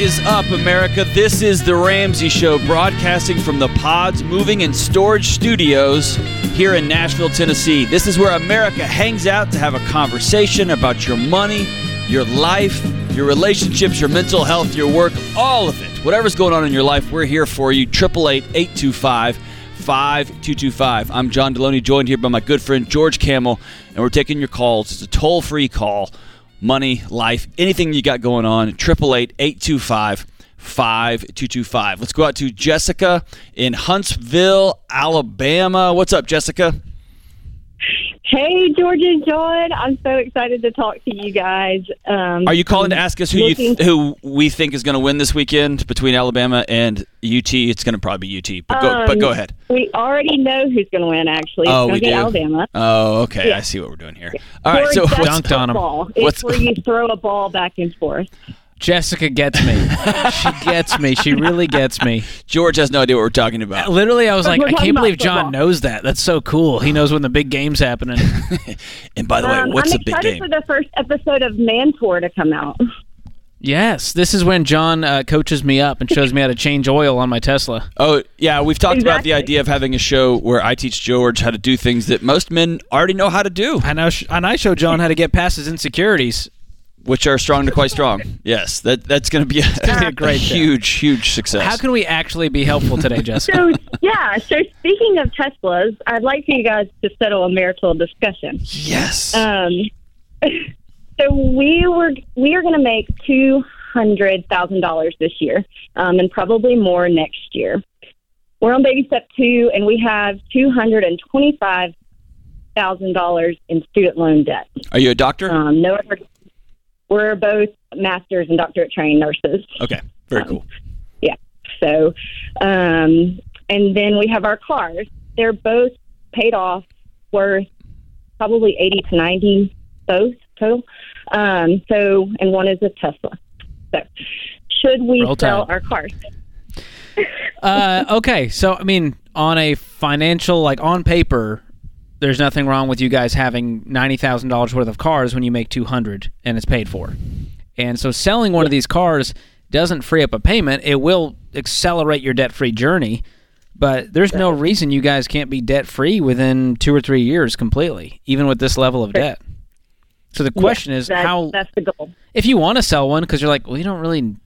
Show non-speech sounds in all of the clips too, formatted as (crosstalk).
Is up, America? This is The Ramsey Show, broadcasting from the Pods Moving and Storage Studios here in Nashville, Tennessee. This is where America hangs out to have a conversation about your money, your life, your relationships, your mental health, your work, all of it. Whatever's going on in your life, we're here for you. 888 825 5225. I'm John Delony, joined here by my good friend George Kamel, and we're taking your calls. It's a toll free call money, life, anything you got going on. 888 825 5225. Let's go out to Jessica in Huntsville, Alabama. What's up, Jessica? Hey, George and John. I'm so excited to talk to you guys. Um, Are you calling to ask us who you th- who we think is going to win this weekend between Alabama and UT? It's going to probably be UT, but go, but go Um, ahead. We already know who's going to win. Actually, it's Oh, going we to be do. Alabama. Oh, okay. Yeah. I see what we're doing here. All right, so George, that's what's, Dunked on 'em. football. It's What's- where you throw a ball back and forth. Jessica gets me. she (laughs) gets me. She really gets me. George has no idea what we're talking about. Literally, I was like, I can't believe John knows that. That's so cool. He knows when the big game's happening. (laughs) And by the way, Um, what's I'm the big excited game? for the first episode of Mantor to come out. yes, this is when John uh, coaches me up and shows me how to change oil on my Tesla. Oh, yeah, we've talked about the idea of having a show where I teach George how to do things that most men already know how to do, And I, sh- and I show John how to get past his insecurities. Which are strong to quite strong. Yes, that that's going to be a, (laughs) a great huge, huge success. How can we actually be helpful today, Jessica? So yeah. So speaking of Teslas, I'd like for you guys to settle a marital discussion. yes. Um, (laughs) so we were we are going to make two hundred thousand dollars this year, um, and probably more next year. We're on baby step two, and we have two hundred and twenty-five thousand dollars in student loan debt. are you a doctor? Um, no, other- we're both masters and doctorate trained nurses. okay, very um, cool. Yeah. So, um, and then we have our cars. They're both paid off, worth probably eighty to ninety both total. Um, so, and one is a Tesla. So, should we Roll sell Tide. our cars? uh, okay, so I mean, on a financial, like on paper, there's nothing wrong with you guys having ninety thousand dollars worth of cars when you make two hundred and it's paid for. And so, selling one of these cars doesn't free up a payment. It will accelerate your debt-free journey, but there's no reason you guys can't be debt-free within two or three years completely, even with this level of debt. So the question is That- how That's the goal. if you want to sell one because you're like, well, you don't really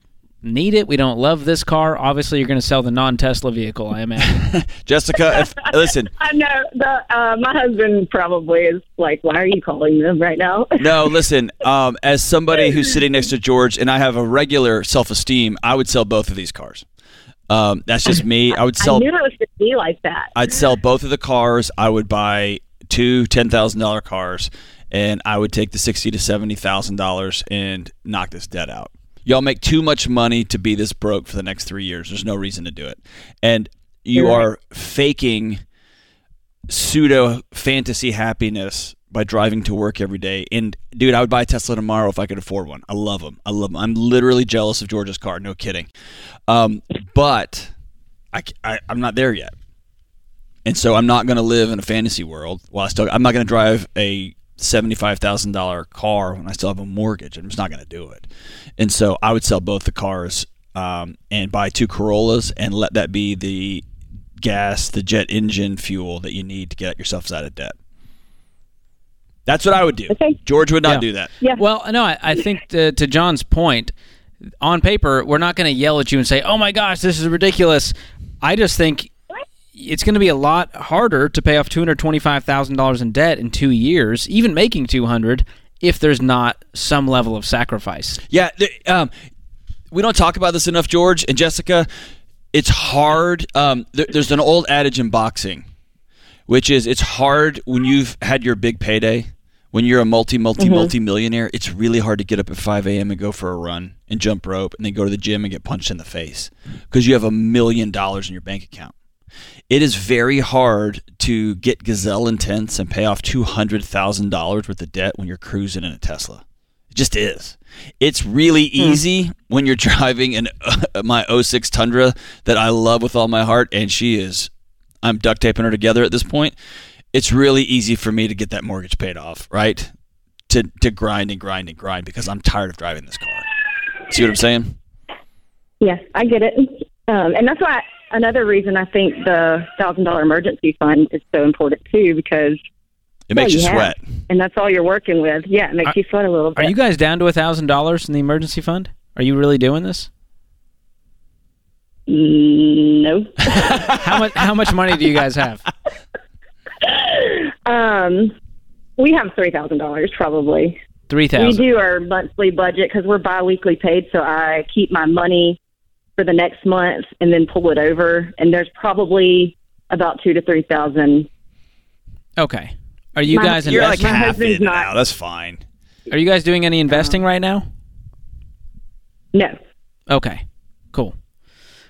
need it. We don't love this car. Obviously, you're going to sell the non-Tesla vehicle. I imagine. (laughs) Jessica, if, listen, (laughs) I know the uh, my husband probably is like, "Why are you calling them right now?" (laughs) no, listen. Um, as somebody who's sitting next to George, and I have a regular self-esteem, I would sell both of these cars. Um, that's just me. I would I sell. knew it was going to be like that. I'd sell both of the cars. I would buy two ten thousand dollar cars, and I would take the sixty to seventy thousand dollars and knock this debt out. Y'all make too much money to be this broke for the next three years. There's no reason to do it, and you right. are faking pseudo fantasy happiness by driving to work every day. And dude, I would buy a Tesla tomorrow if I could afford one. I love them. I love them. I'm literally jealous of George's car. No kidding. Um, but I, I, I'm not there yet. And so I'm not going to live in a fantasy world while I still, I'm not going to drive a $75,000 car when I still have a mortgage. I'm just not going to do it. And so I would sell both the cars um, and buy two Corollas and let that be the gas, the jet engine fuel that you need to get yourself out of debt. That's what I would do. Okay. George would not Yeah. do that. Yeah. well, no, I, I think to, to John's point, on paper, we're not going to yell at you and say, "Oh my gosh, this is ridiculous." I just think it's going to be a lot harder to pay off two hundred twenty-five thousand dollars in debt in two years, even making two hundred, if there's not some level of sacrifice. Yeah, th- um, we don't talk about this enough, George and Jessica. It's hard. Um, there, there's an old adage in boxing, which is it's hard when you've had your big payday. When you're a multi, multi, multi millionaire, it's really hard to get up at 5 a.m. and go for a run and jump rope and then go to the gym and get punched in the face because you have a million dollars in your bank account. It is very hard to get gazelle intense and pay off $200,000 worth of debt when you're cruising in a Tesla. It just is. It's really easy when you're (laughs) driving an my 06 Tundra that I love with all my heart, and she is. I'm duct taping her together at this point. It's really easy for me to get that mortgage paid off, right? To to grind and grind and grind because I'm tired of driving this car. See what I'm saying? Yeah, I get it. Um, and that's why another reason I think the thousand dollar emergency fund is so important too, because It makes well, you have- sweat. and that's all you're working with. Yeah, it makes Are- you sweat a little bit. Are you guys down to a thousand dollars in the emergency fund? Are you really doing this? Mm, no. (laughs) (laughs) How much? How much money do you guys have? um, we have three thousand dollars probably. Three thousand. We do our monthly budget because we're biweekly paid, so I keep my money for the next month and then pull it over. And there's probably about two to three thousand. Okay. Are you My- guys You're invest- like my half husband's in not- now. That's fine. Are you guys doing any investing right now? No, Okay. Cool.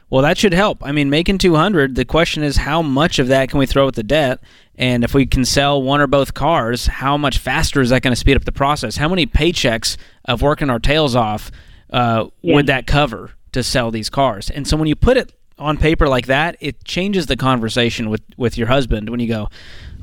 Well, that should help. I mean, making 200, the question is how much of that can we throw at the debt? And if we can sell one or both cars, how much faster is that going to speed up the process? How many paychecks of working our tails off uh, Yeah. would that cover to sell these cars? And so when you put it on paper like that, it changes the conversation with, with your husband when you go,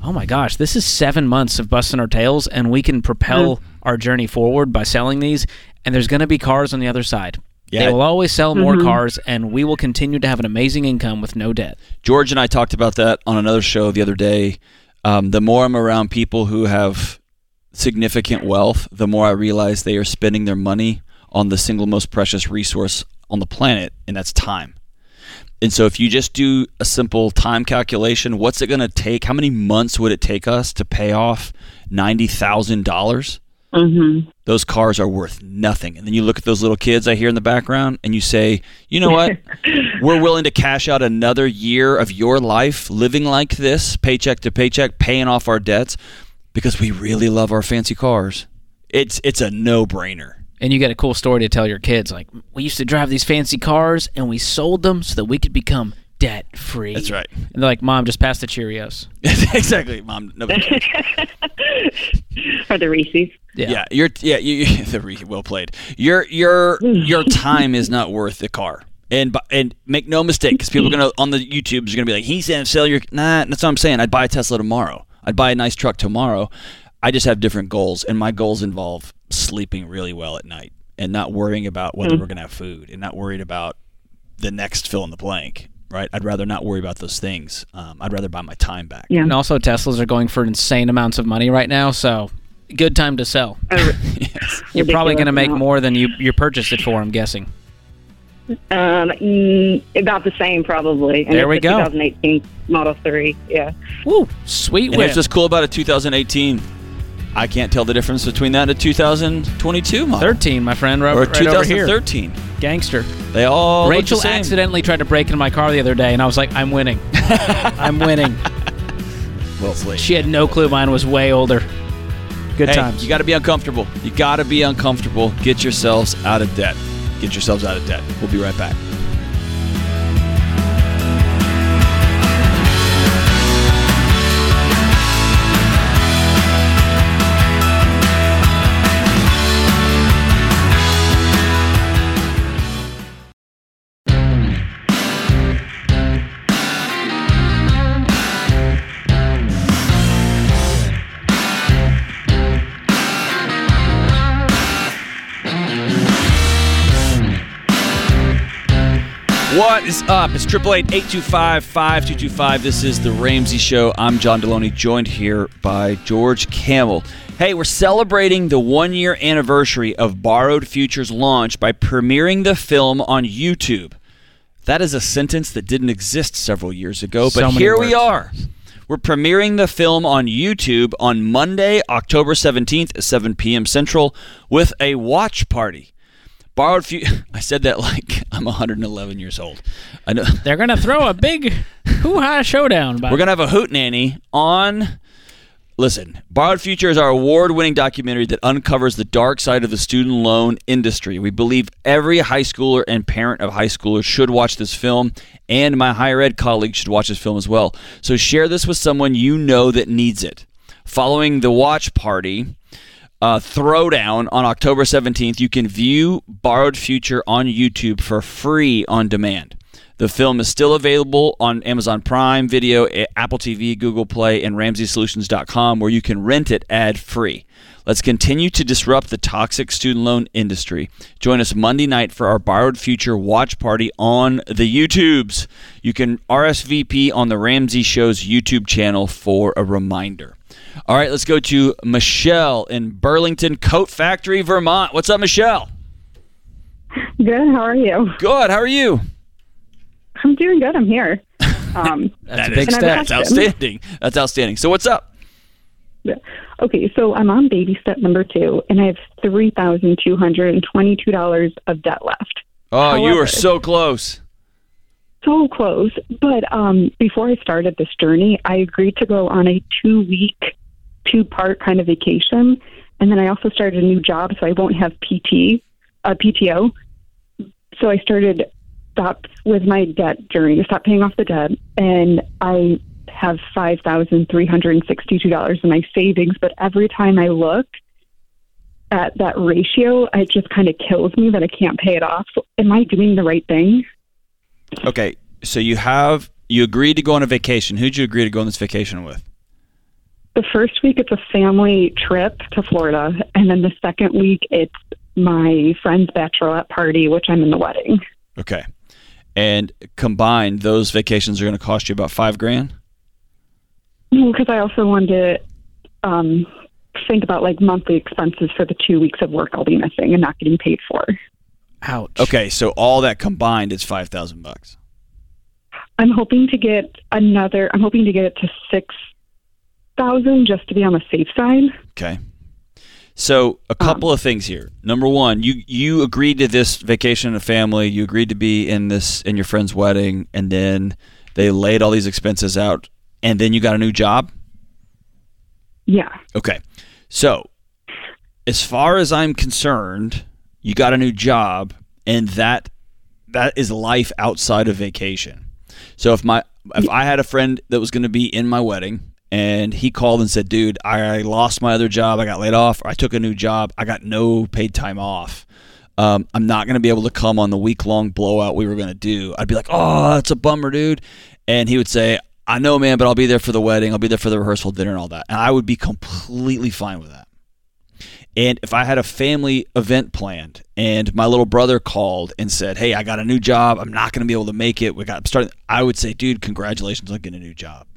oh my gosh, this is seven months of busting our tails, and we can propel our journey forward by selling these, and there's going to be cars on the other side. Yeah. They will always sell more cars, and we will continue to have an amazing income with no debt. George and I talked about that on another show the other day. Um, the more I'm around people who have significant wealth, the more I realize they are spending their money on the single most precious resource on the planet, and that's time. And so, if you just do a simple time calculation, what's it going to take? How many months would it take us to pay off ninety thousand dollars? mm-hmm. Those cars are worth nothing. And then you look at those little kids I hear in the background, and you say, you know what? (laughs) We're willing to cash out another year of your life living like this, paycheck to paycheck, paying off our debts, because we really love our fancy cars. It's it's a no brainer. And you get a cool story to tell your kids. Like, we used to drive these fancy cars, and we sold them so that we could become debt free. That's right. And they're like, Mom, just pass the Cheerios. (laughs) exactly, mom. Nobody cares. (laughs) or the Reese's. Yeah. Yeah, you're yeah, you, you (laughs) the re- well played. Your your your time is not worth the car. And and make no mistake, because people are gonna on the YouTubes are gonna be like, he's gonna sell your nah. That's what I'm saying. I'd buy a Tesla tomorrow. I'd buy a nice truck tomorrow. I just have different goals, and my goals involve sleeping really well at night and not worrying about whether we're gonna have food and not worried about the next fill in the blank. Right? I'd rather not worry about those things. Um, I'd rather buy my time back. Yeah. And also, Teslas are going for insane amounts of money right now, so good time to sell. (laughs) yes. You're probably going to make more than you, you purchased it for, I'm guessing. Um, mm, about the same probably. And There we a go. 2018 Model 3. Yeah. Woo! Sweet And whip. here's what's cool about a 2018. I can't tell the difference between that and a 2022 model. 13, my friend, right, or right over here. 2013. Gangster. They all Rachel the accidentally tried to break into my car the other day, and I was like, I'm winning. (laughs) I'm winning. Well played. She had no clue mine was way older. Good Hey, times. you got to be uncomfortable. You got to be uncomfortable. Get yourselves out of debt. Get yourselves out of debt. We'll be right back. What is up? It's 888-825-5225. This is the Ramsey Show. I'm John Delony, joined here by George Kamel. Hey, we're celebrating the one-year anniversary of Borrowed Futures launch by premiering the film on YouTube. That is a sentence that didn't exist several years ago, but So here we are. We're premiering the film on YouTube on Monday, October 17th at 7 p.m. Central with a watch party. Borrowed few. (laughs) I said that like (laughs) I'm 111 years old. I know. (laughs) They're going to throw a big hoo-ha showdown. By We're gonna have a hoot nanny on. Listen, Borrowed Future is our award-winning documentary that uncovers the dark side of the student loan industry. We believe every high schooler and parent of high schoolers should watch this film, and my higher ed colleagues should watch this film as well. So share this with someone you know that needs it. Following the watch party, uh, throwdown on October 17th, you can view Borrowed Future on YouTube for free on demand. The film is still available on Amazon Prime Video, Apple TV, Google Play, and RamseySolutions.com, where you can rent it ad free. Let's continue to disrupt the toxic student loan industry. Join us Monday night for our Borrowed Future watch party on the YouTubes. You can RSVP on the Ramsey Show's YouTube channel for a reminder. All right, let's go to Michelle in Burlington Coat Factory, Vermont. What's up, Michelle? Good. How are you? Good. How are you? I'm doing good. I'm here. (laughs) Um, That's That a big is- And I step. That's outstanding. That's outstanding. So what's up? yeah. okay, so I'm on baby step number two, and I have three thousand two hundred and twenty-two dollars of debt left. Oh, you are so close. So close. But um, before I started this journey, I agreed to go on a two-week, two-part kind of vacation, and then I also started a new job, so I won't have PT, uh, PTO. So I started stop with my debt journey, stop paying off the debt, and I have five thousand three hundred and sixty-two dollars in my savings. But every time I look at that ratio, it just kind of kills me that I can't pay it off. So am I doing the right thing? Okay, so you have you agreed to go on a vacation. Who'd you agree to go on this vacation with? The first week it's a family trip to Florida, and then the second week it's my friend's bachelorette party, which I'm in the wedding. Okay, and combined, those vacations are going to cost you about five grand. Because I also wanted to um, think about like monthly expenses for the two weeks of work I'll be missing and not getting paid for. Ouch. Okay, so all that combined is five thousand bucks. I'm hoping to get another. I'm hoping to get it to six thousand just to be on the safe side. Okay. So a um, couple of things here. Number one, you you agreed to this vacation and a family. You agreed to be in this in your friend's wedding, and then they laid all these expenses out, and then you got a new job. Yeah. Okay. So, as far as I'm concerned, you got a new job and that that is life outside of vacation. So if my if I had a friend that was going to be in my wedding and he called and said, "Dude, I lost my other job. I got laid off, I took a new job. I got no paid time off. Um, I'm not going to be able to come on the week long blowout we were going to do." I'd be like, "Oh, that's a bummer, dude." And he would say, "I know, man, but I'll be there for the wedding. I'll be there for the rehearsal dinner and all that." And I would be completely fine with that. And if I had a family event planned and my little brother called and said, Hey, I got a new job. I'm not going to be able to make it. We got started. I would say, Dude, congratulations on getting a new job.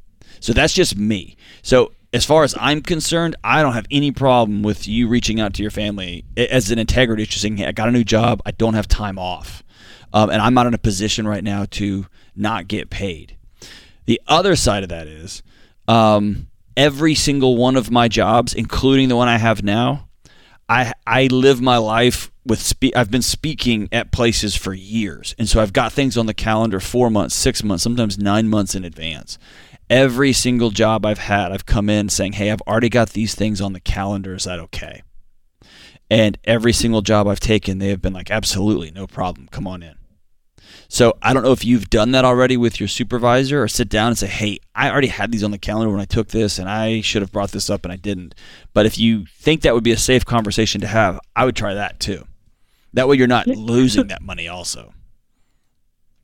So that's just me. So as far as I'm concerned, I don't have any problem with you reaching out to your family as an integrity, just saying, Hey, I got a new job. I don't have time off. Um, and I'm not in a position right now to not get paid. The other side of that is um, every single one of my jobs, including the one I have now, I I live my life with spe- I've been speaking at places for years, and so I've got things on the calendar four months, six months, sometimes nine months in advance. Every single job I've had, I've come in saying, "Hey, I've already got these things on the calendar. Is that okay?" And every single job I've taken, they have been like, "Absolutely, no problem. Come on in." So I don't know if you've done that already with your supervisor or sit down and say, "Hey, I already had these on the calendar when I took this and I should have brought this up and I didn't." But if you think that would be a safe conversation to have, I would try that too. That way you're not losing that money also.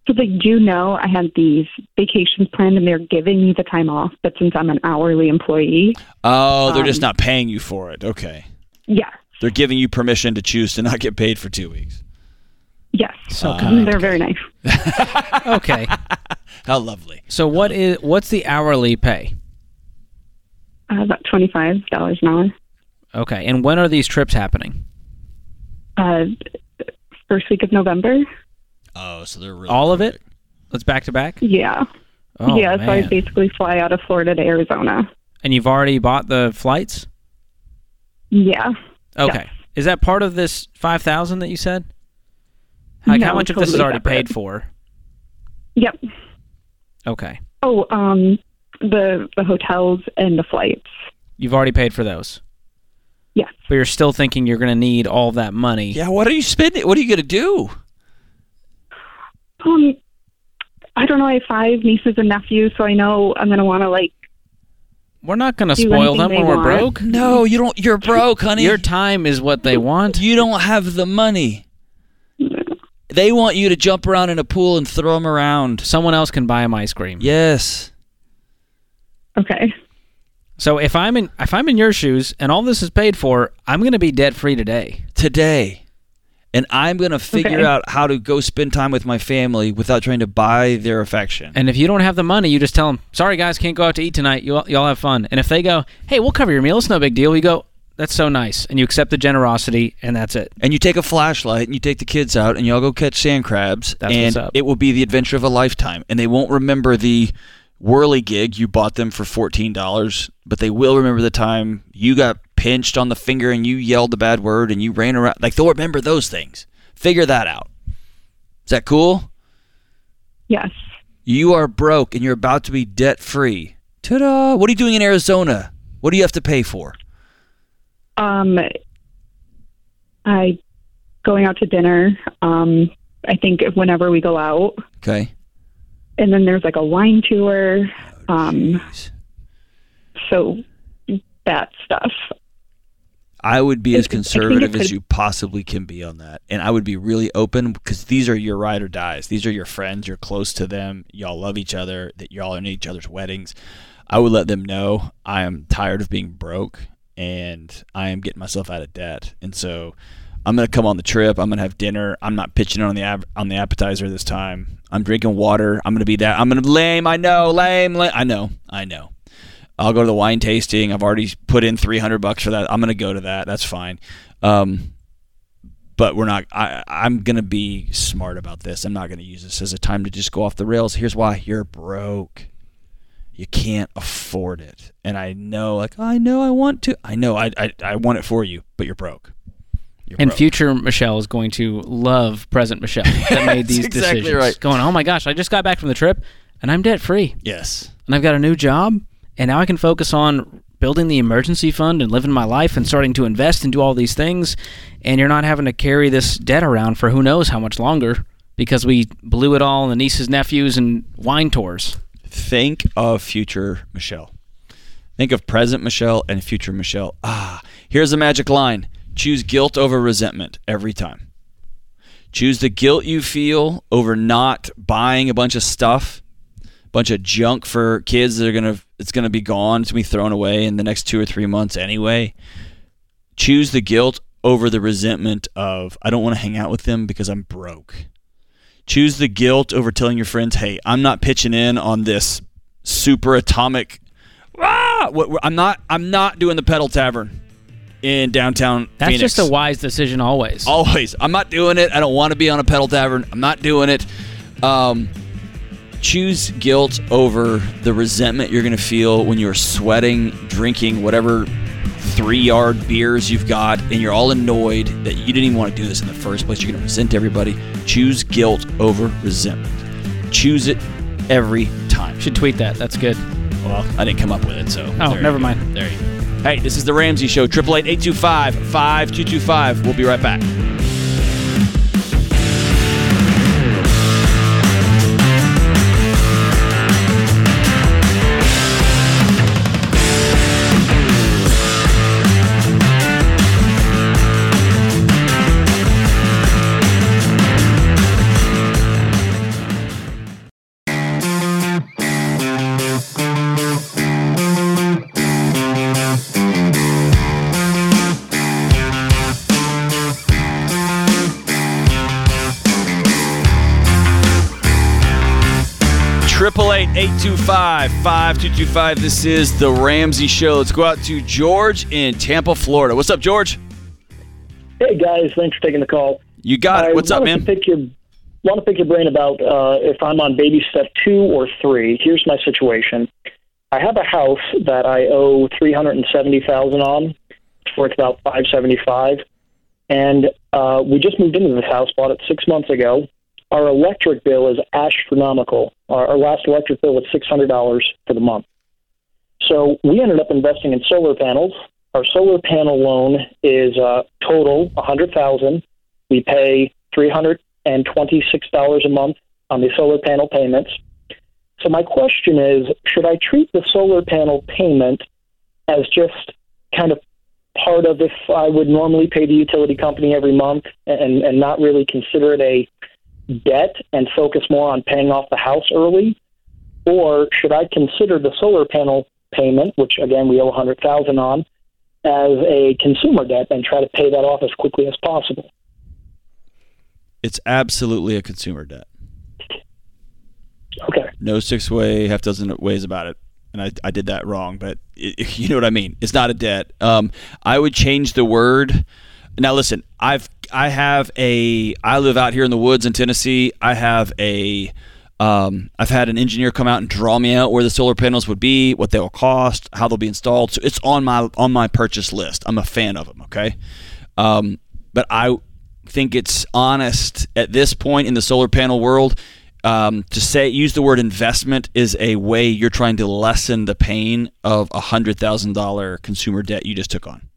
So they do know I had these vacations planned and they're giving me the time off, but since I'm an hourly employee, Oh, they're just Um, not paying you for it. Okay. yeah. They're giving you permission to choose to not get paid for 2 weeks. Yes. So Uh, kind. They're very nice. (laughs) Okay. How lovely. So what is what's the hourly pay? Uh, about $25 an hour. Okay. And when are these trips happening? Uh, first week of November. Oh, so they're really All of it? perfect. Let's back to back. Yeah. Oh yeah, so I basically fly out of Florida to Arizona. And you've already bought the flights? Yeah. Okay. Is that part of this 5000 that you said? Like how No, much of this is already separate. paid for? Yep. Okay. Oh, um, the the hotels and the flights. You've already paid for those. Yes. But you're still thinking you're going to need all that money. Yeah, what are you spending? What are you going to do? Um, I don't know. I have five nieces and nephews, so I know I'm gonna want to like. We're not going to spoil them when we're want. broke. No, you don't you're broke, honey. Your time is what they want. you don't have the money. They want you to jump around in a pool and throw them around. Someone else can buy them ice cream. Yes. Okay. So if I'm in if I'm in your shoes and all this is paid for, I'm going to be debt free today. Today. And I'm going to figure Okay. out how to go spend time with my family without trying to buy their affection. And if you don't have the money, you just tell them, "Sorry guys, can't go out to eat tonight. You all, you all have fun." And if they go, "Hey, we'll cover your meal. It's no big deal." We go, "That's so nice." And you accept the generosity and that's it. and you take a flashlight and you take the kids out and you all go catch sand crabs That's and what's up. it will be the adventure of a lifetime. And they won't remember the whirly gig you bought them for $14 but they will remember the time you got pinched on the finger and you yelled the bad word and you ran around. Like they'll remember those things. Figure that out. Is that cool? Yes. you are broke and you're about to be debt free ta-da! What are you doing in arizona? What do you have to pay for Um, I going out to dinner. Um, I think whenever we go out, okay and then there's like a wine tour. Um, so that stuff. I would be as think- I think conservative as you possibly can be on that. And I would be really open because these are your ride or dies. These are your friends. You're close to them. Y'all love each other, that y'all are in each other's weddings. I would let them know I am tired of being broke and I am getting myself out of debt. And so I'm going to come on the trip. I'm going to have dinner. I'm not pitching on the ab- on the appetizer this time. I'm drinking water. I'm going to be that. I'm going to lame. I know, lame, lame. I know. I know. I'll go to the wine tasting. I've already put in 300 bucks for that. I'm going to go to that. That's fine. Um, but we're not. I, I'm going to be smart about this. I'm not going to use this as a time to just go off the rails. Here's why: you're broke. You can't afford it. And I know, like oh, I know, I want to. I know, I I, I want it for you, but you're broke. You're And broke. future Michelle is going to love present Michelle (laughs) that made these exactly decisions. right. Going, oh my gosh, I just got back from the trip and I'm debt free. yes. And I've got a new job and now I can focus on building the emergency fund and living my life and starting to invest and do all these things. And you're not having to carry this debt around for who knows how much longer because we blew it all on the nieces, nephews, and wine tours. Think of future Michelle. Think of present Michelle and future Michelle. Ah, here's a magic line choose guilt over resentment every time. Choose the guilt you feel over not buying a bunch of stuff, a bunch of junk for kids that are going to, it's going to be gone, it's going to be thrown away in the next two or three months anyway. Choose the guilt over the resentment of, I don't want to hang out with them because I'm broke choose the guilt over telling your friends, "Hey, I'm not pitching in on this super atomic." Ah, I'm not. I'm not doing the pedal tavern in downtown. That's Phoenix. just a wise decision always. Always. I'm not doing it. I don't want to be on a pedal tavern. I'm not doing it. Um, choose guilt over the resentment you're going to feel when you're sweating, drinking whatever three yard beers you've got, and you're all annoyed that you didn't even want to do this in the first place. You're going to resent everybody. Choose guilt over resentment. Choose it every time. Should tweet that. That's good. Well, I didn't come up with it, so. Oh, never go. mind. There you go. Hey, this is the Ramsey Show. 888 825 5225. We'll be right back. Triple eight eight two five five two two five. This is the Ramsey Show. Let's go out to George in Tampa, Florida. What's up, George? Hey guys, thanks for taking the call. You got it. What's up, man? Pick your, want to pick your brain about uh, if I'm on baby step two or three. Here's my situation. I have a house that I owe three hundred and seventy thousand on. It's worth about five seventy five, and uh, we just moved into this house. Bought it six months ago. Our electric bill is astronomical. Our, our last electric bill was six hundred dollars for the month. So we ended up investing in solar panels. Our solar panel loan is uh, total a hundred thousand. We pay three hundred and twenty-six dollars a month on the solar panel payments. So my question is, should I treat the solar panel payment as just kind of part of if I would normally pay the utility company every month and, and not really consider it a debt and focus more on paying off the house early, or should I consider the solar panel payment, which again we owe a hundred thousand on, as a consumer debt and try to pay that off as quickly as possible? It's absolutely a consumer debt. Okay. No six way, half dozen ways about it. And I, I did that wrong, but it, (laughs) you know what I mean. It's not a debt. Um, I would change the word. Now listen, I've I have a I live out here in the woods in Tennessee. I have a um, I've had an engineer come out and draw me out where the solar panels would be, what they will cost, how they'll be installed. So it's on my on my purchase list. I'm a fan of them. Okay, um, but I think it's honest at this point in the solar panel world um, to say use the word investment is a way you're trying to lessen the pain of a hundred thousand dollar consumer debt you just took on.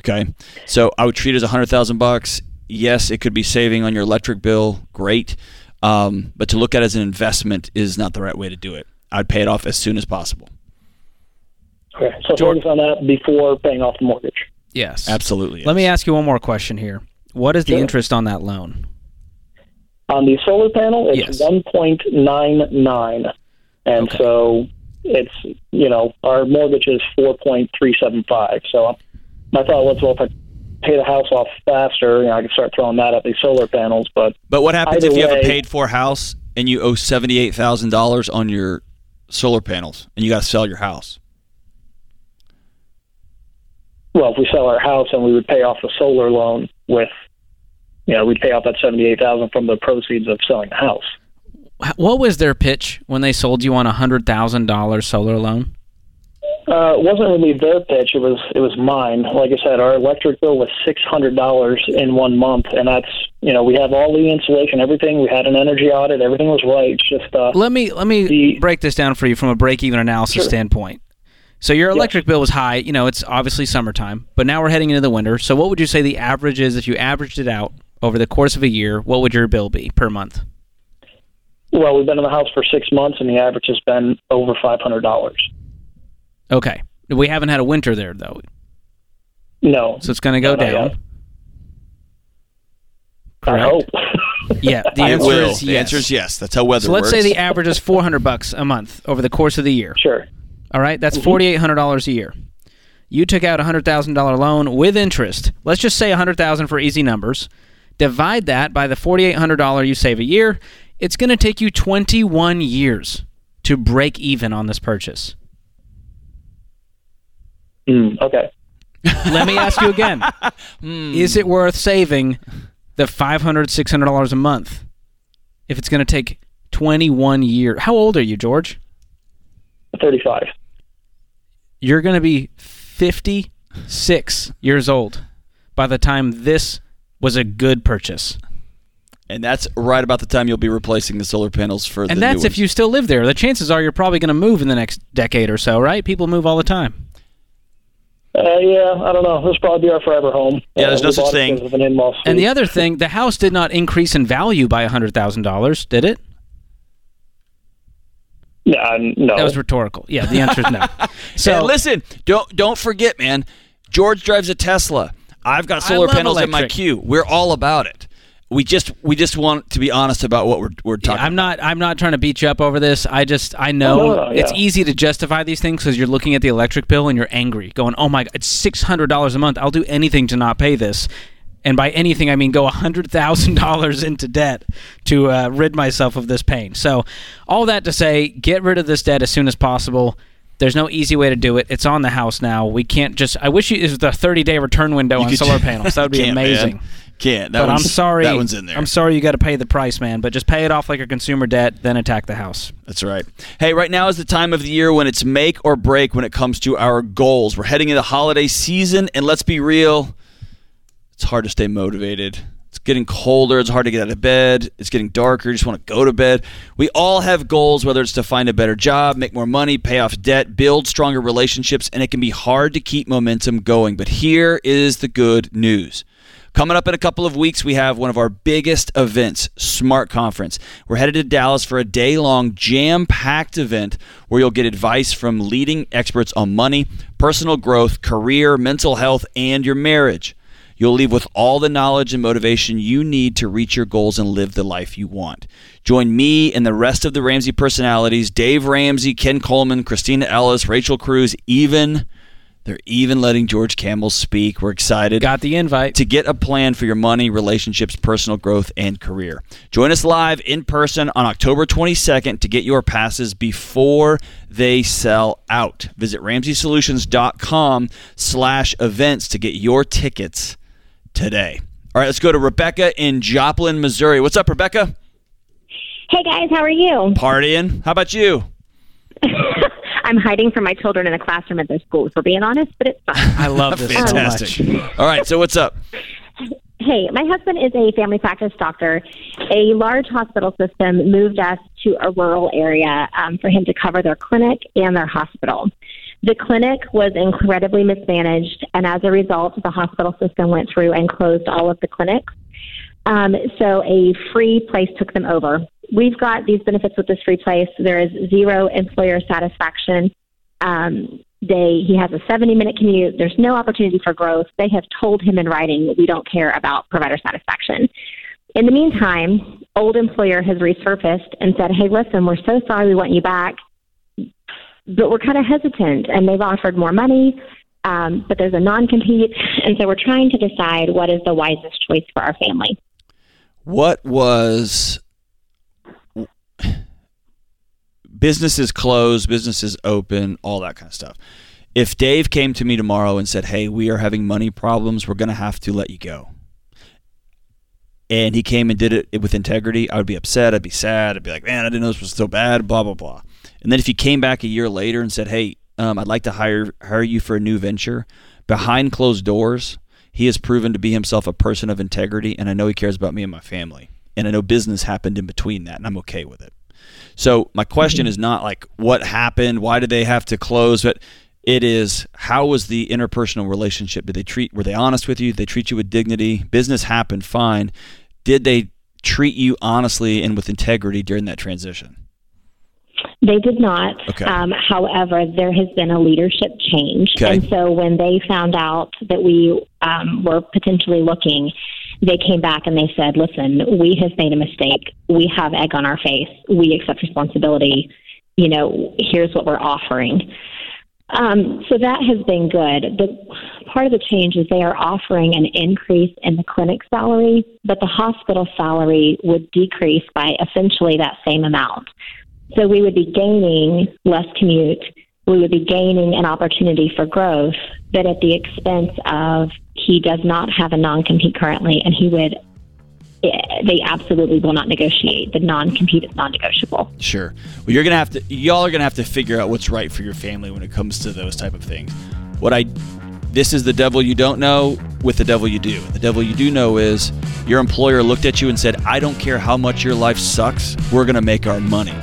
Okay, so I would treat it as a hundred thousand bucks. Yes, it could be saving on your electric bill. Great, um, but to look at it as an investment is not the right way to do it. I'd pay it off as soon as possible. Okay. So George- focus on that before paying off the mortgage. Yes. Absolutely. Let me ask you one more question here. What is the Sure. interest on that loan? On the solar panel, it's Yes. one point nine nine, and Okay. so it's you know our mortgage is four point three seven five. So my thought was, well, if I pay the house off faster, you know, I could start throwing that at these solar panels. But But what happens if you have a paid for house and you owe seventy eight thousand dollars on your solar panels and you got to sell your house? well, if we sell our house and we would pay off the solar loan with, you know, we'd pay off that seventy eight thousand from the proceeds of selling the house. What was their pitch when they sold you on a hundred thousand dollars solar loan? Uh, it wasn't really their pitch; it was it was mine. Like I said, our electric bill was six hundred dollars in one month, and that's you know we have all the insulation, everything. We had an energy audit, everything was right. It's just uh, Let me let me The- break this down for you from a break even analysis Sure. standpoint. So your electric bill was high. You know, it's obviously summertime, but now we're heading into the winter. So what would you say the average is if you averaged it out over the course of a year? What would your bill be per month? well, we've been in the house for six months, and the average has been over five hundred dollars. Okay, we haven't had a winter there though, No, so it's going to go No, down. yet. I hope. (laughs) Yeah, the answer will. is The yes. answer is yes. That's how weather works. So let's works. say the average is four hundred bucks a month over the course of the year. sure. All right, that's mm-hmm. forty eight hundred dollars a year. You took out a hundred thousand dollar loan with interest. Let's just say a hundred thousand for easy numbers. Divide that by the forty eight hundred dollar you save a year. It's going to take you twenty one years to break even on this purchase. Mm, okay. Let me ask you again: (laughs) Is it worth saving the five hundred six hundred dollars a month if it's going to take twenty one years? How old are you, George? Thirty-five. you're going to be 56 years old by the time this was a good purchase. and that's right about the time you'll be replacing the solar panels for the And new that's if ones. you still live there. The chances are you're probably going to move in the next decade or so, right? People move all the time. Uh, yeah, I don't know. This will probably be our forever home. Yeah, there's Uh, no such thing. of an in-law And the other thing, the house did not increase in value by $100,000, did it? Yeah, no. That was rhetorical. Yeah, the answer is no. (laughs) So and listen, don't don't forget, man. George drives a Tesla. I've got solar love panels in my electric. queue. We're all about it. We just we just want to be honest about what we're we're Yeah, talking. I'm not. I'm not trying to beat you up over this. I just. I know No, no, no, it's yeah. easy to justify these things because you're looking at the electric bill and you're angry, going, "Oh my god, it's six hundred dollars a month. I'll do anything to not pay this." And by anything, I mean go hundred thousand dollars (laughs) into debt to uh, rid myself of this pain. So, all that to say, get rid of this debt as soon as possible. There's no easy way to do it. It's on the house now. We can't just. I wish you, it was the 30 day return window You on solar (laughs) panels. That would be Can't, man. Can't. That But I'm sorry. That one's in there. I'm sorry you got to pay the price, man. But just pay it off like a consumer debt, then attack the house. That's right. Hey, right now is the time of the year when it's make or break when it comes to our goals. We're heading into holiday season, and let's be real, it's hard to stay motivated. It's getting colder. It's hard to get out of bed. It's getting darker. You just want to go to bed. We all have goals, whether it's to find a better job, make more money, pay off debt, build stronger relationships, and it can be hard to keep momentum going. But here is the good news. Coming up in a couple of weeks, we have one of our biggest events, Smart Conference. We're headed to Dallas for a day long, jam packed event where you'll get advice from leading experts on money, personal growth, career, mental health, and your marriage. You'll leave with all the knowledge and motivation you need to reach your goals and live the life you want. Join me and the rest of the Ramsey personalities Dave Ramsey, Ken Coleman, Christina Ellis, Rachel Cruz, even. They're even letting George Campbell speak. We're excited Got the invite. to get a plan for your money, relationships, personal growth, and career. Join us live in person on October 22nd to get your passes before they sell out. Visit RamseySolutions.com slash events to get your tickets today. All right, let's go to Rebecca in Joplin, Missouri. What's up, Rebecca? Hey guys, how are you? Partying. How about you? (laughs) I'm hiding from my children in a classroom at their school, if we're being honest, but it's fine. (laughs) I love this Fantastic. much. All right, so what's up? hey, my husband is a family practice doctor. A large hospital system moved us to a rural area um, for him to cover their clinic and their hospital. The clinic was incredibly mismanaged, and as a result, the hospital system went through and closed all of the clinics. Um, so a free place took them over. We've got these benefits with this free place. There is zero employer satisfaction. Um, they he has a 70 minute commute. There's no opportunity for growth. They have told him in writing we don't care about provider satisfaction. In the meantime, old employer has resurfaced and said, "Hey, listen, we're so sorry we want you back, but we're kind of hesitant." And they've offered more money, um, but there's a non compete, and so we're trying to decide what is the wisest choice for our family. What was businesses closed, businesses open, all that kind of stuff. If Dave came to me tomorrow and said, "Hey, we are having money problems. We're going to have to let you go." And he came and did it with integrity, I would be upset, I'd be sad, I'd be like, "Man, I didn't know this was so bad." Blah blah blah. And then if he came back a year later and said, "Hey, um, I'd like to hire hire you for a new venture," behind closed doors, he has proven to be himself a person of integrity, and I know he cares about me and my family. And I know business happened in between that, and I'm okay with it. So my question is not like what happened, why did they have to close, but it is how was the interpersonal relationship? Did they treat were they honest with you? Did they treat you with dignity? Business happened fine. Did they treat you honestly and with integrity during that transition? They did not. Okay. Um, however, there has been a leadership change. Okay. And so when they found out that we um, were potentially looking, they came back and they said, listen, we have made a mistake. We have egg on our face. We accept responsibility. You know, here's what we're offering. Um, so that has been good. The part of the change is they are offering an increase in the clinic salary, but the hospital salary would decrease by essentially that same amount. So we would be gaining less commute. We would be gaining an opportunity for growth, but at the expense of he does not have a non compete currently, and he would. eh, They absolutely will not negotiate. The non compete is non negotiable. Sure. Well, you're gonna have to. Y'all are gonna have to figure out what's right for your family when it comes to those type of things. What I, this is the devil you don't know with the devil you do. The devil you do know is your employer looked at you and said, "I don't care how much your life sucks. We're gonna make our money."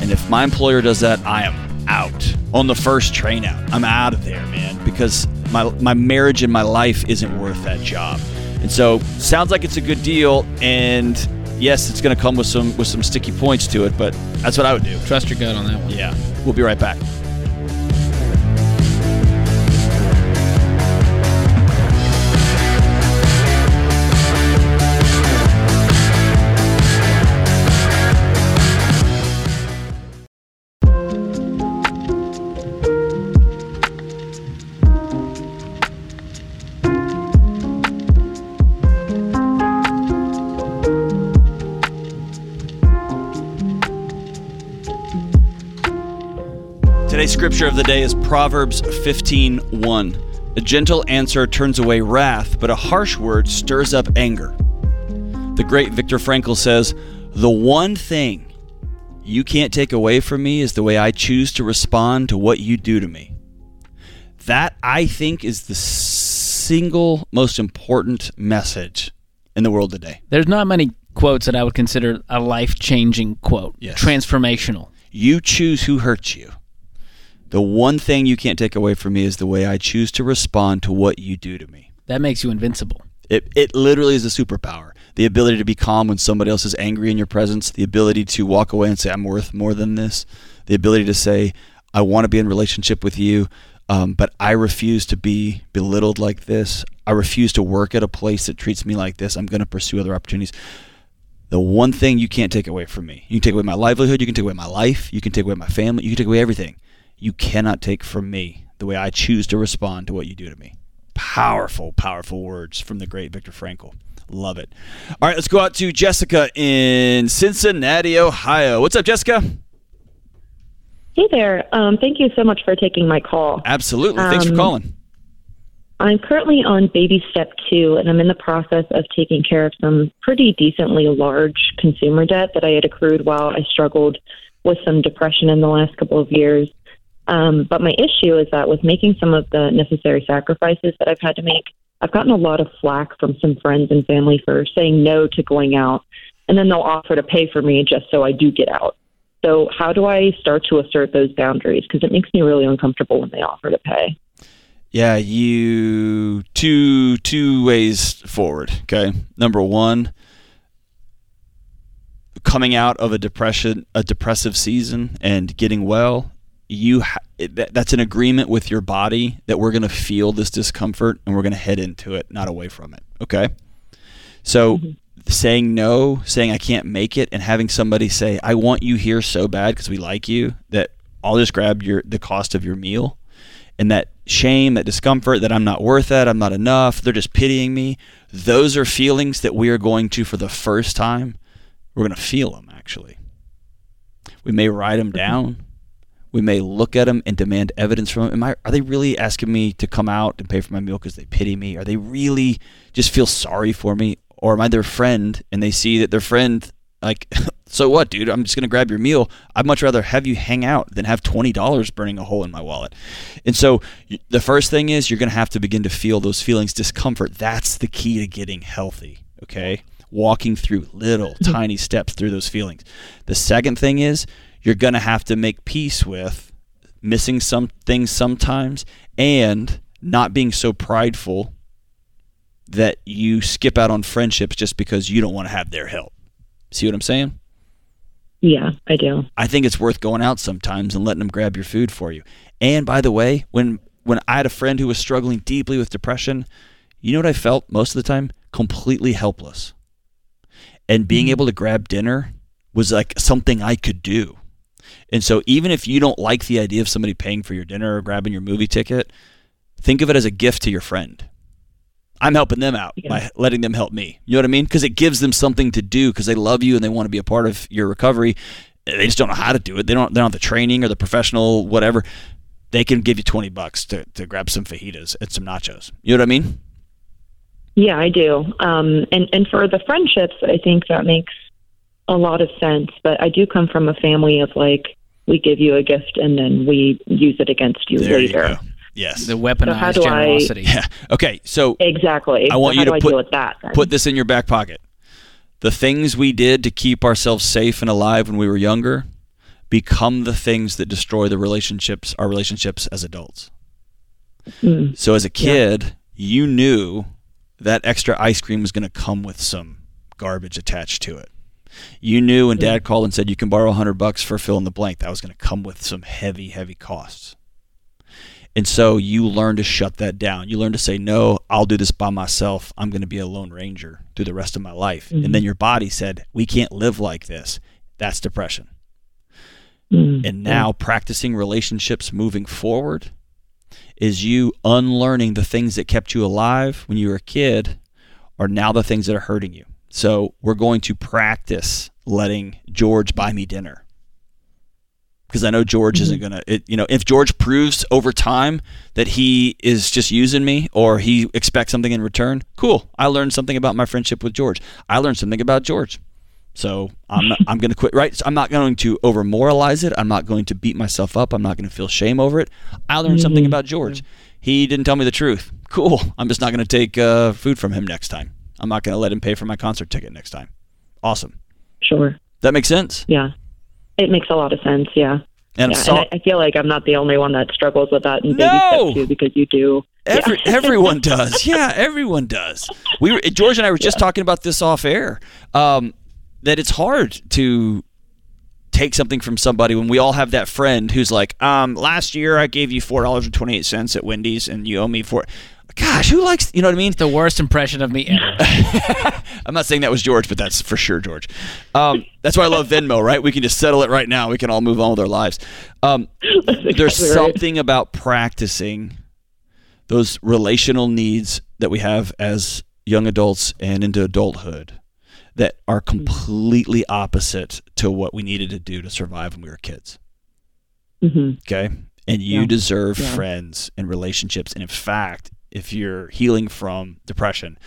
And if my employer does that, I am out on the first train out. I'm out of there, man, because my my marriage and my life isn't worth that job. And so, sounds like it's a good deal. And yes, it's going to come with some with some sticky points to it, but that's what I would do. Trust your gut on that one. Yeah, we'll be right back. Scripture of the day is Proverbs 15:1. A gentle answer turns away wrath, but a harsh word stirs up anger. The great Viktor Frankl says, "The one thing you can't take away from me is the way I choose to respond to what you do to me." That I think is the single most important message in the world today. There's not many quotes that I would consider a life changing quote. Yes. Transformational. You choose who hurts you. The one thing you can't take away from me is the way I choose to respond to what you do to me. That makes you invincible. It, it literally is a superpower. The ability to be calm when somebody else is angry in your presence, the ability to walk away and say, I'm worth more than this, the ability to say, I want to be in relationship with you, um, but I refuse to be belittled like this. I refuse to work at a place that treats me like this. I'm going to pursue other opportunities. The one thing you can't take away from me, you can take away my livelihood, you can take away my life, you can take away my family, you can take away everything. You cannot take from me the way I choose to respond to what you do to me. Powerful, powerful words from the great Viktor Frankl. Love it. All right, let's go out to Jessica in Cincinnati, Ohio. What's up, Jessica? Hey there. Um, thank you so much for taking my call. Absolutely. Thanks for Um, calling. I'm currently on baby step two, and I'm in the process of taking care of some pretty decently large consumer debt that I had accrued while I struggled with some depression in the last couple of years. Um, but my issue is that with making some of the necessary sacrifices that I've had to make, I've gotten a lot of flack from some friends and family for saying no to going out, and then they'll offer to pay for me just so I do get out. So, how do I start to assert those boundaries? Because it makes me really uncomfortable when they offer to pay. Yeah, you two two ways forward. Okay, number one, coming out of a depression, a depressive season, and getting well. You ha- that, that's an agreement with your body that we're going to feel this discomfort and we're going to head into it, not away from it. Okay, so mm-hmm. saying no, saying I can't make it, and having somebody say I want you here so bad because we like you that I'll just grab your the cost of your meal and that shame, that discomfort, that I'm not worth it, I'm not enough, they're just pitying me. Those are feelings that we are going to, for the first time, we're going to feel them actually. We may write them mm-hmm. down. We may look at them and demand evidence from them. Am I, are they really asking me to come out and pay for my meal because they pity me? Are they really just feel sorry for me? Or am I their friend and they see that their friend, like, (laughs) so what, dude? I'm just going to grab your meal. I'd much rather have you hang out than have $20 burning a hole in my wallet. And so the first thing is you're going to have to begin to feel those feelings, discomfort. That's the key to getting healthy, okay? Walking through little (laughs) tiny steps through those feelings. The second thing is you're going to have to make peace with missing some things sometimes and not being so prideful that you skip out on friendships just because you don't want to have their help. See what I'm saying? Yeah, I do. I think it's worth going out sometimes and letting them grab your food for you. And by the way, when when I had a friend who was struggling deeply with depression, you know what I felt most of the time? Completely helpless. And being mm-hmm. able to grab dinner was like something I could do. And so even if you don't like the idea of somebody paying for your dinner or grabbing your movie ticket, think of it as a gift to your friend. I'm helping them out Yeah. by letting them help me. You know what I mean? Because it gives them something to do because they love you and they want to be a part of your recovery. They just don't know how to do it. They don't. They don't have the training or the professional whatever. They can give you twenty bucks to, to grab some fajitas and some nachos. You know what I mean? Yeah, I do. Um, and and for the friendships, I think that makes a lot of sense. But I do come from a family of like we give you a gift and then we use it against you There you later. go. Yes. The weaponized how do I- generosity. Yeah. Okay. So Exactly. I want so you to put- with that. Put this in your back pocket. The things we did to keep ourselves safe and alive when we were younger become the things that destroy the relationships, our relationships as adults. Mm. So as a kid, you knew that extra ice cream was going to come with some garbage attached to it. You knew when dad called and said you can borrow 100 bucks for fill in the blank, that was going to come with some heavy heavy costs. And so you learn to shut that down. You learn to say, no, I'll do this by myself. I'm going to be a lone ranger through the rest of my life. And then your body said, we can't live like this. That's depression. Mm. And now practicing relationships moving forward is you unlearning the things that kept you alive when you were a kid are now the things that are hurting you. So we're going to practice letting George buy me dinner. Because I know George isn't going to, you know, if George proves over time that he is just using me or he expects something in return, cool. I learned something about my friendship with George. I learned something about George. So I'm not, I'm going to quit. Right? So I'm not going to over moralize it. I'm not going to beat myself up. I'm not going to feel shame over it. I learned something about George. He didn't tell me the truth. Cool. I'm just not going to take uh, food from him next time. I'm not going to let him pay for my concert ticket next time. Awesome. Sure. That makes sense. Yeah. It makes a lot of sense. Yeah. And yeah. and I, I feel like I'm not the only one that struggles with that in baby No! step two because you do. Every, Yeah. (laughs) everyone does. Yeah, everyone does. We were George and I were just talking about this off air. Um, that it's hard to take something from somebody when we all have that friend who's like, um, last year I gave you four dollars and twenty eight cents at Wendy's and you owe me four. Gosh, who likes? You know what I mean? The worst impression of me ever. (laughs) I'm not saying that was George, but that's for sure George. Um, that's why I love Venmo, right? We can just settle it right now. We can all move on with our lives. Um, there's exactly right. something about practicing those relational needs that we have as young adults and into adulthood that are completely opposite to what we needed to do to survive when we were kids. hmm Okay. And you Yeah. deserve Yeah. friends and relationships. And in fact, if you're healing from depression,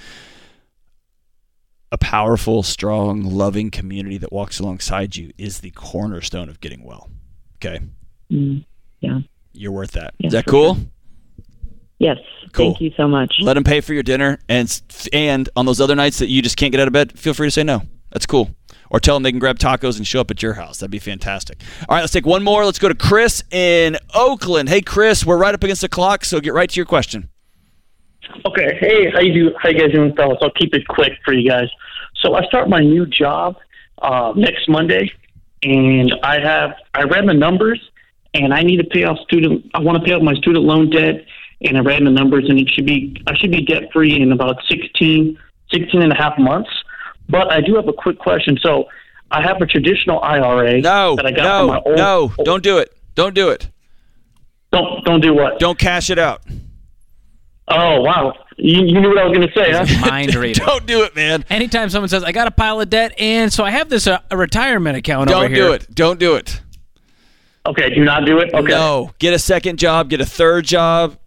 a powerful, strong, loving community that walks alongside you is the cornerstone of getting well. Okay. mm Yeah. You're worth that. Is that cool? Yes. Cool. Thank you so much. Let them pay for your dinner. And, and on those other nights that you just can't get out of bed, feel free to say no. That's cool. Or tell them they can grab tacos and show up at your house. That'd be fantastic. All right, let's take one more. Let's go to Chris in Oakland. Hey, Chris, we're right up against the clock, so get right to your question. Okay. Hey, how you do? How you guys doing, fellas? I'll keep it quick for you guys. So I start my new job uh, next Monday, and I have I ran the numbers, and I need to pay off student. I want to pay off my student loan debt, and I ran the numbers, and it should be I should be debt free in about 16, 16 and a half months. But I do have a quick question. So I have a traditional IRA No, that I got from my no, old. no, don't do it. Don't do it. don't don't do what? Don't cash it out. Oh wow, you, you knew what I was going to say, huh? Mind (laughs) reading. Don't do it, man. Anytime someone says, I got a pile of debt, and so I have this uh, a retirement account over here. Don't do it. Don't do it. Okay, do not do it. Okay. No. Get a second job. Get a third job.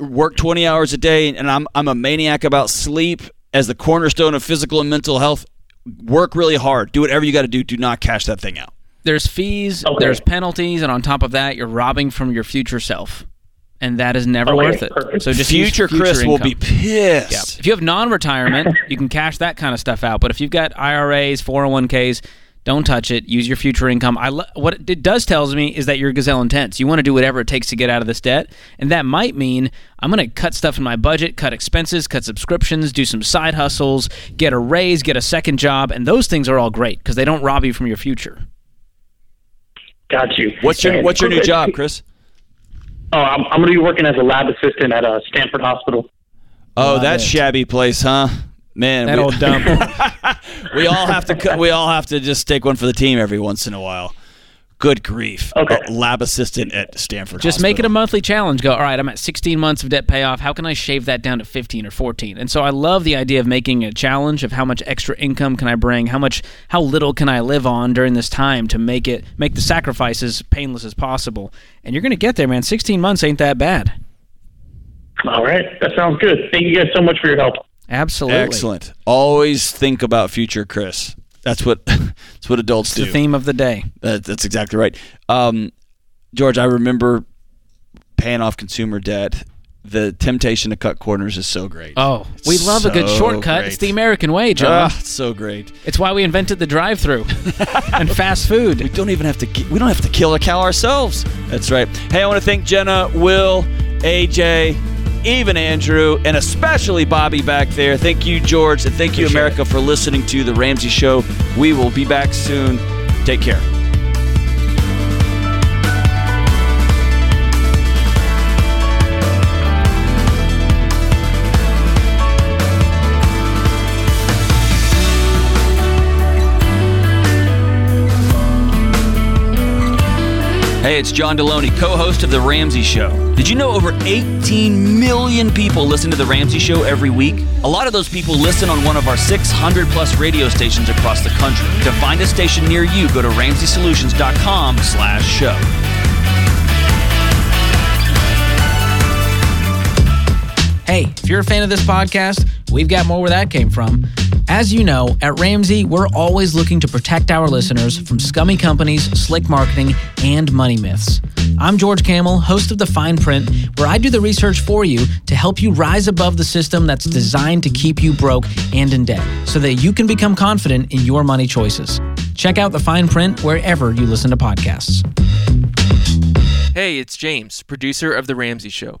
Work 20 hours a day. And I'm, I'm a maniac about sleep as the cornerstone of physical and mental health. Work really hard. Do whatever you got to do. Do not cash that thing out. There's fees, Okay. there's penalties, and on top of that, you're robbing from your future self. And that is never oh, Okay, worth it. perfect. So just use future, Chris will be pissed. Yeah. If you have non-retirement, (laughs) you can cash that kind of stuff out. But if you've got IRAs, 401ks, don't touch it. Use your future income. I lo- what it does tells me is that you're gazelle intense. You want to do whatever it takes to get out of this debt, and that might mean I'm going to cut stuff in my budget, cut expenses, cut subscriptions, do some side hustles, get a raise, get a second job, and those things are all great because they don't rob you from your future. Got you. What's your What's your new (laughs) job, Chris? Oh, I'm, I'm going to be working as a lab assistant at a Stanford Hospital. Oh, Love that it. shabby place, huh? Man, That we, old dump. (laughs) we all have to. cut- We all have to just take one for the team every once in a while. Good grief! Okay. A lab assistant at Stanford. Just make it a monthly challenge. Go, all right, I'm at 16 months of debt payoff. How can I shave that down to 15 or 14? And so I love the idea of making a challenge of how much extra income can I bring, how much, how little can I live on during this time to make it, make the sacrifices painless as possible. And you're going to get there, man. 16 months ain't that bad. All right. That sounds good. Thank you guys so much for your help. Absolutely. Excellent. Always think about future, Chris. That's what (laughs) that's what adults It's do. the theme of the day. That, that's exactly right. Um, George, I remember paying off consumer debt. The temptation to cut corners is so great. Oh, we It's love a good so shortcut. It's the American way, John. Ah, it's so great. It's why we invented the drive-through (laughs) and fast food. We don't even have to. We don't have to kill a cow ourselves. That's right. Hey, I want to thank Jenna, Will, AJ, even Andrew, and especially Bobby back there. Thank you, George, and thank you, America, for listening to the Ramsey Show. We will be back soon. Take care. Hey, it's John Delony, co host of The Ramsey Show. Did you know over 18 million people listen to The Ramsey Show every week? A lot of those people listen on one of our 600 plus radio stations across the country. To find a station near you, go to ramseysolutions.com slash show. Hey, if you're a fan of this podcast, we've got more where that came from. As you know, at Ramsey, we're always looking to protect our listeners from scummy companies, slick marketing, and money myths. I'm George Kamel, host of The Fine Print, where I do the research for you to help you rise above the system that's designed to keep you broke and in debt so that you can become confident in your money choices. Check out The Fine Print wherever you listen to podcasts. Hey, it's James, producer of The Ramsey Show.